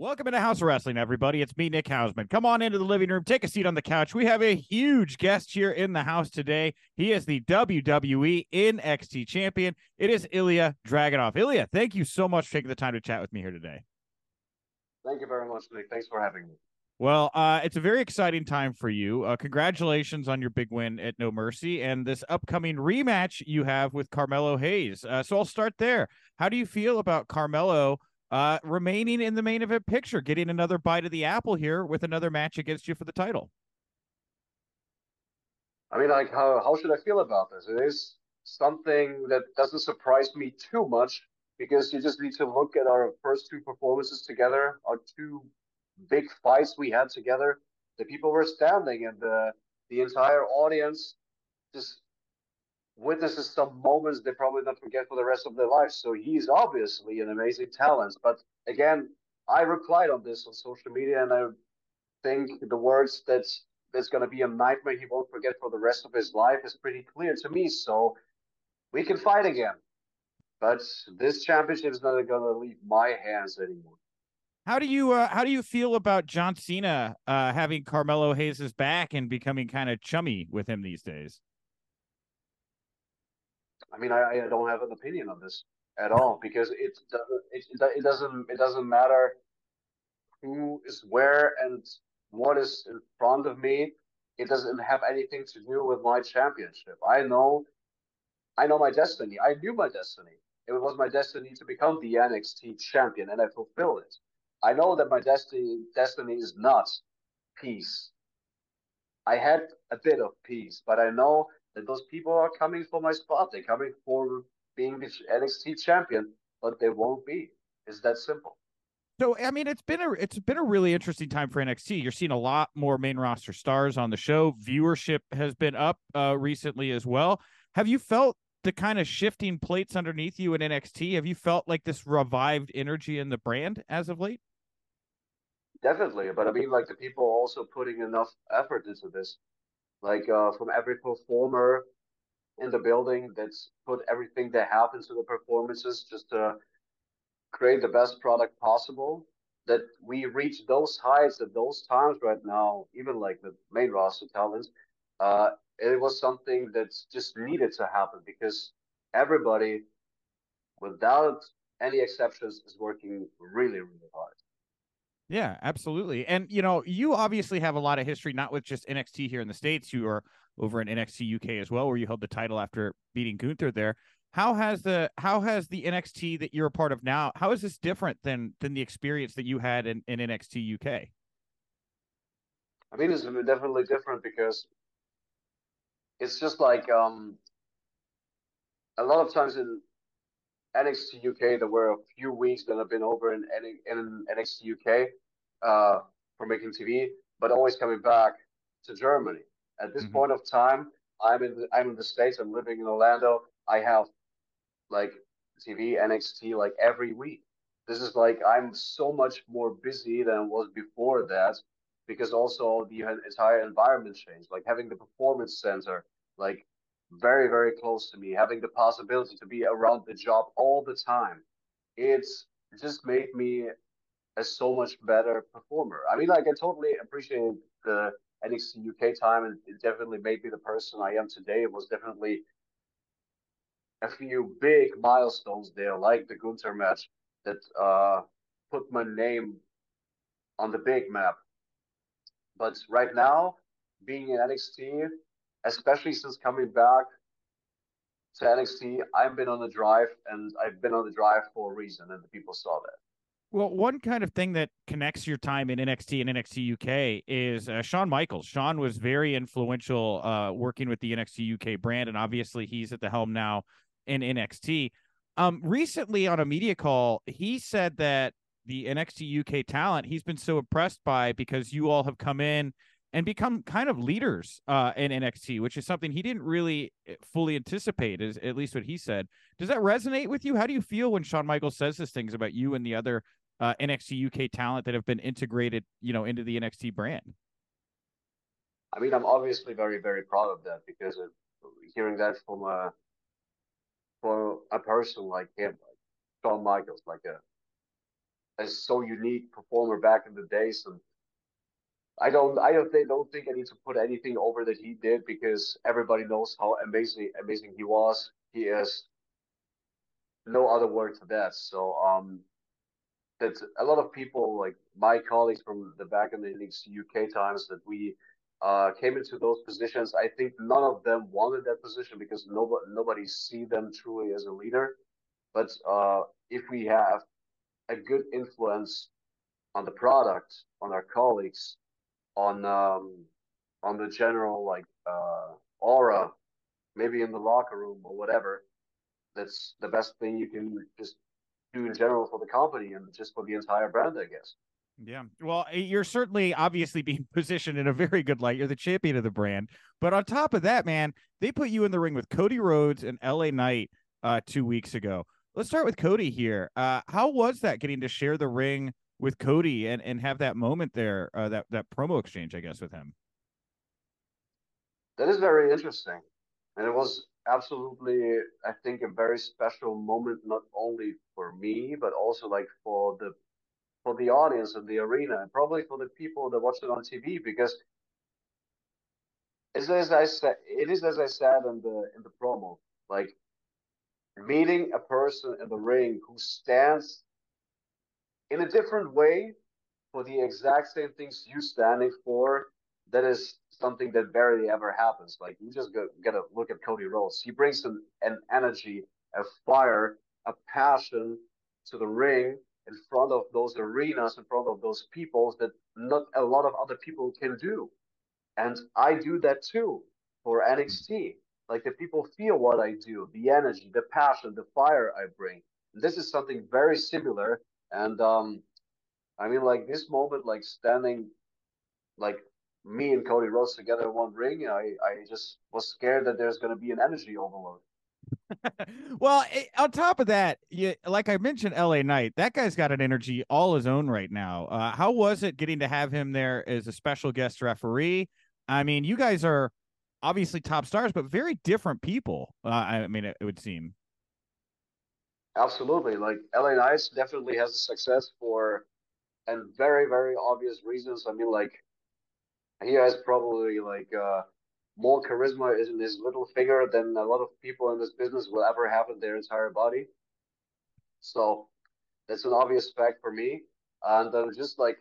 Welcome into Haus of Wrestling, everybody. It's me, Nick Hausman. Come on into the living room, take a seat on the couch. We have a huge guest here in the house today. He is the WWE NXT champion. It is Ilja Dragunov. Ilja, thank you so much for taking the time to chat with me here today. Thank you very much, Nick. Thanks for having me. Well, uh, it's a very exciting time for you. Uh, congratulations on your big win at No Mercy and this upcoming rematch you have with Carmelo Hayes. Uh, so I'll start there. How do you feel about Carmelo? Uh, remaining in the main event picture, getting another bite of the apple here with another match against you for the title. I mean, like, how, how should I feel about this? It is something that doesn't surprise me too much because you just need to look at our first two performances together, our two big fights we had together. The people were standing, and the the entire audience just witnesses some moments they probably not forget for the rest of their lives. So he's obviously an amazing talent. But again, I replied on this on social media, and I think the words that there's going to be a nightmare he won't forget for the rest of his life is pretty clear to me. So we can fight again. But this championship is not going to leave my hands anymore. How do you uh, how do you feel about John Cena uh, having Carmelo Hayes' back and becoming kind of chummy with him these days? I mean, I, I don't have an opinion on this at all because it doesn't it, it doesn't it doesn't matter who is where and what is in front of me. It doesn't have anything to do with my championship. I know, I know my destiny. I knew my destiny. It was my destiny to become the NXT champion, and I fulfilled it. I know that my destiny destiny is not peace. I had a bit of peace, but I know that those people are coming for my spot. They're coming for being the NXT champion, but they won't be. It's that simple. So I mean, it's been a it's been a really interesting time for NXT. You're seeing a lot more main roster stars on the show. Viewership has been up uh, recently as well. Have you felt the kind of shifting plates underneath you in NXT? Have you felt like this revived energy in the brand as of late? Definitely, but I mean, like the people also putting enough effort into this like uh, from every performer in the building that's put everything they have into the performances just to create the best product possible that we reach those heights at those times right now even like the main roster talents uh, it was something that just needed to happen because everybody without any exceptions is working really really hard yeah, absolutely. And you know, you obviously have a lot of history, not with just NXT here in the States. You are over in NXT UK as well, where you held the title after beating Gunther there. How has the how has the NXT that you're a part of now, how is this different than than the experience that you had in, in NXT UK? I mean it's definitely different because it's just like um a lot of times in NXT UK, there were a few weeks that have been over in, in NXT UK uh, for making TV, but always coming back to Germany. At this mm-hmm. point of time, I'm in the, I'm in the states. I'm living in Orlando. I have like TV NXT like every week. This is like I'm so much more busy than was before that because also the entire environment changed. Like having the performance center, like very, very close to me, having the possibility to be around the job all the time. It's just made me a so much better performer. I mean, like, I totally appreciate the NXT UK time, and it definitely made me the person I am today. It was definitely a few big milestones there, like the Gunther match that uh, put my name on the big map. But right now, being in NXT, especially since coming back to NXT, I've been on the drive, and I've been on the drive for a reason, and the people saw that. Well, one kind of thing that connects your time in NXT and NXT UK is uh, Shawn Michaels. Shawn was very influential uh, working with the NXT UK brand, and obviously he's at the helm now in NXT. Um, recently on a media call, he said that the NXT UK talent he's been so impressed by because you all have come in and become kind of leaders uh, in NXT, which is something he didn't really eh, fully anticipate, is at least what he said. Does that resonate with you? How do you feel when Shawn Michaels says these things about you and the other uh, NXT UK talent that have been integrated, you know, into the NXT brand? I mean, I'm obviously very, very proud of that because of hearing that from a for a person like him, like Shawn Michaels, like a a so unique performer back in the days, and I don't I don't think don't think I need to put anything over that he did because everybody knows how amazing amazing he was. He is no other word to that. So um, that a lot of people like my colleagues from the back in the UK times that we uh, came into those positions. I think none of them wanted that position because nobody nobody see them truly as a leader. But uh, if we have a good influence on the product, on our colleagues, on um, on the general like uh, aura, maybe in the locker room or whatever, that's the best thing you can just do in general for the company and just for the entire brand, I guess. Yeah. Well, eh, you're certainly obviously being positioned in a very good light. You're the champion of the brand. But on top of that, man, they put you in the ring with Cody Rhodes and LA Knight uh, two weeks ago. Let's start with Cody here. Uh, how was that getting to share the ring with Cody and, and have that moment there, uh, that, that promo exchange, I guess, with him? That is very interesting. And it was absolutely, I think, a very special moment, not only for me, but also like for the for the audience in the arena and probably for the people that watch it on TV because as I said, it is as I said in the in the promo, like meeting a person in the ring who stands in a different way for the exact same things you standing for. That is something that barely ever happens. Like you just go, gotta look at Cody Rhodes. He brings an, an energy, a fire, a passion to the ring in front of those arenas, in front of those people that not a lot of other people can do. And I do that too for NXT. Like the people feel what I do, the energy, the passion, the fire I bring. This is something very similar. And um, I mean, like this moment, like standing, like me and Cody Rhodes together in one ring, I, I just was scared that there's going to be an energy overload. well, it, eh, on top of that, you, like I mentioned, LA Knight, that guy's got an energy all his own right now. Uh, how was it getting to have him there as a special guest referee? I mean, you guys are obviously top stars, but very different people. Uh, I mean, it, it, would seem. Absolutely, like LA Knights definitely has a success for, and very very obvious reasons. I mean, like he has probably like uh, more charisma in his little finger than a lot of people in this business will ever have in their entire body. So that's an obvious fact for me. And then just like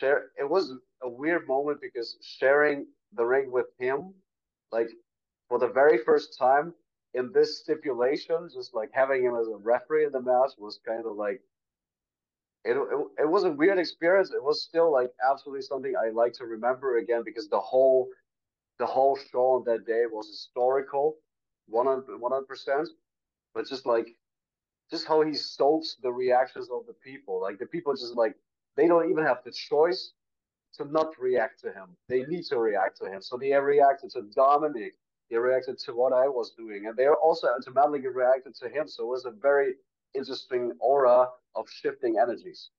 share, it was a weird moment because sharing the ring with him, like for the very first time in this stipulation, just like having him as a referee in the match was kind of like it, it, it was a weird experience. It was still like absolutely something I like to remember again because the whole the whole show on that day was historical, 100 percent. But just like just how he stokes the reactions of the people. Like the people just like they don't even have the choice to not react to him. They need to react to him. So they reacted to Dominic. They reacted to what I was doing, and they also automatically reacted to him. So it was a very interesting aura of shifting energies.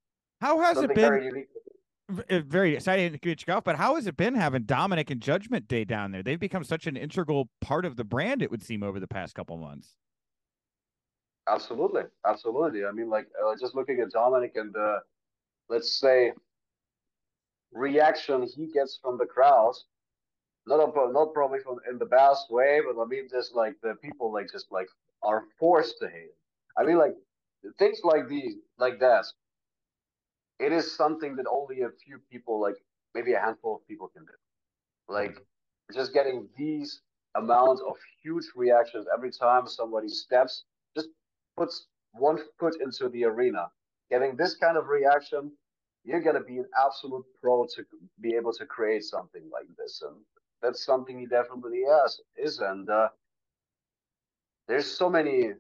How has Something it been? Very, uh, very exciting to get you off, but how has it been having Dominic and Judgment Day down there? They've become such an integral part of the brand, it would seem, over the past couple months. Absolutely, absolutely. I mean, like uh, just looking at Dominic and the, let's say, reaction he gets from the crowd, not not probably from in the best way, but I mean, just like the people like just like are forced to hate. I mean, like things like these, like that. It is something that only a few people, like maybe a handful of people, can do. Like just getting these amounts of huge reactions every time somebody steps, just puts one foot into the arena. Getting this kind of reaction, you're gonna be an absolute pro to be able to create something like this, and that's something he definitely has is. And uh, there's so many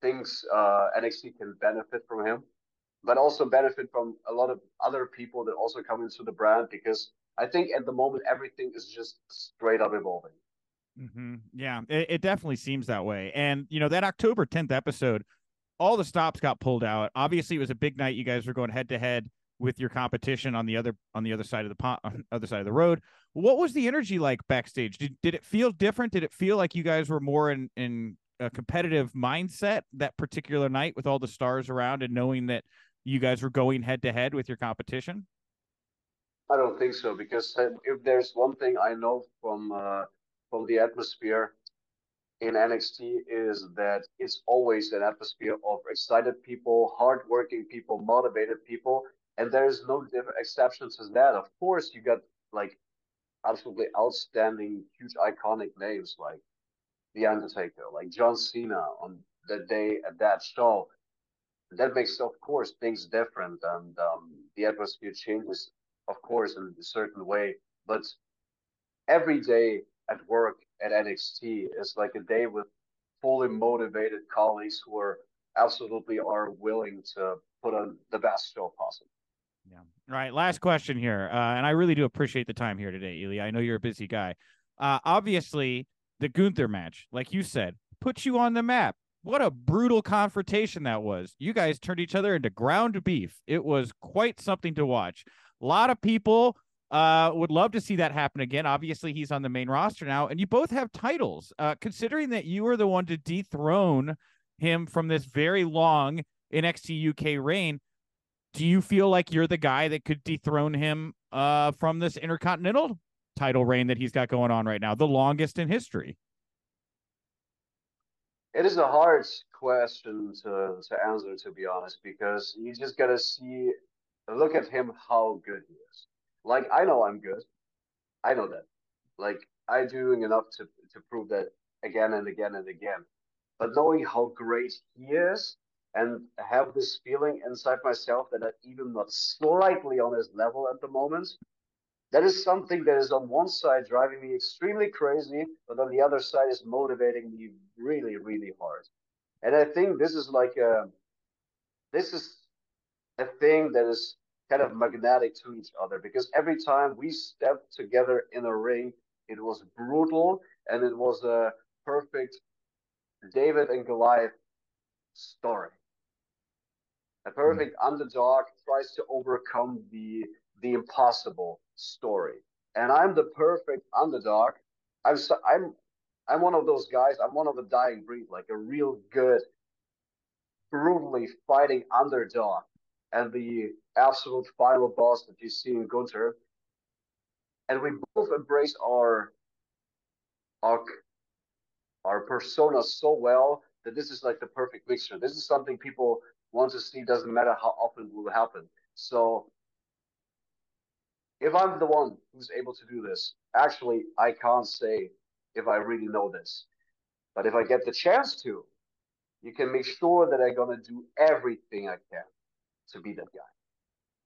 things uh, NXT can benefit from him, but also benefit from a lot of other people that also come into the brand because I think at the moment everything is just straight up evolving. Mm-hmm. Yeah, it, it definitely seems that way. And you know that October 10th episode, all the stops got pulled out. Obviously, it was a big night. You guys were going head to head with your competition on the other on the other side of the on other side of the road. What was the energy like backstage? Did did it feel different? Did it feel like you guys were more in in a competitive mindset that particular night with all the stars around and knowing that you guys were going head to head with your competition? I don't think so because if there's one thing I know from uh, from the atmosphere in NXT is that it's always an atmosphere of excited people, hardworking people, motivated people, and there's no different exceptions to that. Of course, you got like absolutely outstanding, huge, iconic names like The Undertaker, like John Cena on the day at that show. That makes, of course, things different, and um, the atmosphere changes, of course, in a certain way. But every day at work at NXT is like a day with fully motivated colleagues who are absolutely are willing to put on the best show possible. Yeah. All right. Last question here. Uh, and I really do appreciate the time here today, Ilja. I know you're a busy guy. Uh, obviously, the Gunther match, like you said, puts you on the map. What a brutal confrontation that was. You guys turned each other into ground beef. It was quite something to watch. A lot of people uh, would love to see that happen again. Obviously, he's on the main roster now, and you both have titles. Uh, considering that you were the one to dethrone him from this very long NXT UK reign, do you feel like you're the guy that could dethrone him uh, from this intercontinental title reign that he's got going on right now, the longest in history? It is a hard question to, to answer, to be honest, because you just got to see, look at him, how good he is. Like, I know I'm good. I know that. Like, I'm doing enough to, to prove that again and again and again. But knowing how great he is, and have this feeling inside myself that I'm even not slightly on his level at the moment. That is something that is on one side driving me extremely crazy, but on the other side is motivating me really, really hard. And I think this is like a, this is a thing that is kind of magnetic to each other because every time we stepped together in a ring, it was brutal and it was a perfect David and Goliath story. A perfect mm. underdog tries to overcome the the impossible story, and I'm the perfect underdog. I'm so, I'm I'm one of those guys. I'm one of the dying breed, like a real good, brutally fighting underdog, and the absolute final boss that you see in Gunther. And we both embrace our our our persona so well that this is like the perfect mixture. This is something people want to see doesn't matter how often it will happen. So if I'm the one who's able to do this, actually, I can't say if I really know this. But if I get the chance to, you can make sure that I'm going to do everything I can to be that guy.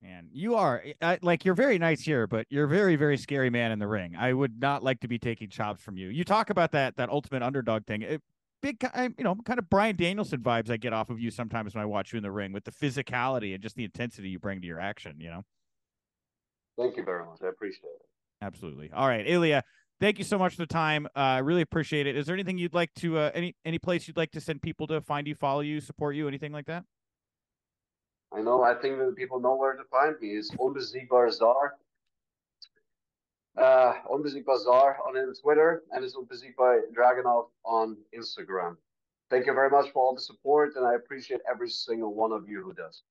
And you are I, like you're very nice here, but you're very very scary man in the ring. I would not like to be taking chops from you. You talk about that that ultimate underdog thing. It, big, you know, kind of Bryan Danielson vibes I get off of you sometimes when I watch you in the ring with the physicality and just the intensity you bring to your action. You know. Thank you very much. I appreciate it. Absolutely. All right, Ilja. Thank you so much for the time. I uh, really appreciate it. Is there anything you'd like to uh, any any place you'd like to send people to find you, follow you, support you, anything like that? I know. I think that people know where to find me. It's Unbesiegbar Czar uh, Unbesiegbar Czar on Twitter and it's Unbesiegbar Dragunov on Instagram. Thank you very much for all the support, and I appreciate every single one of you who does.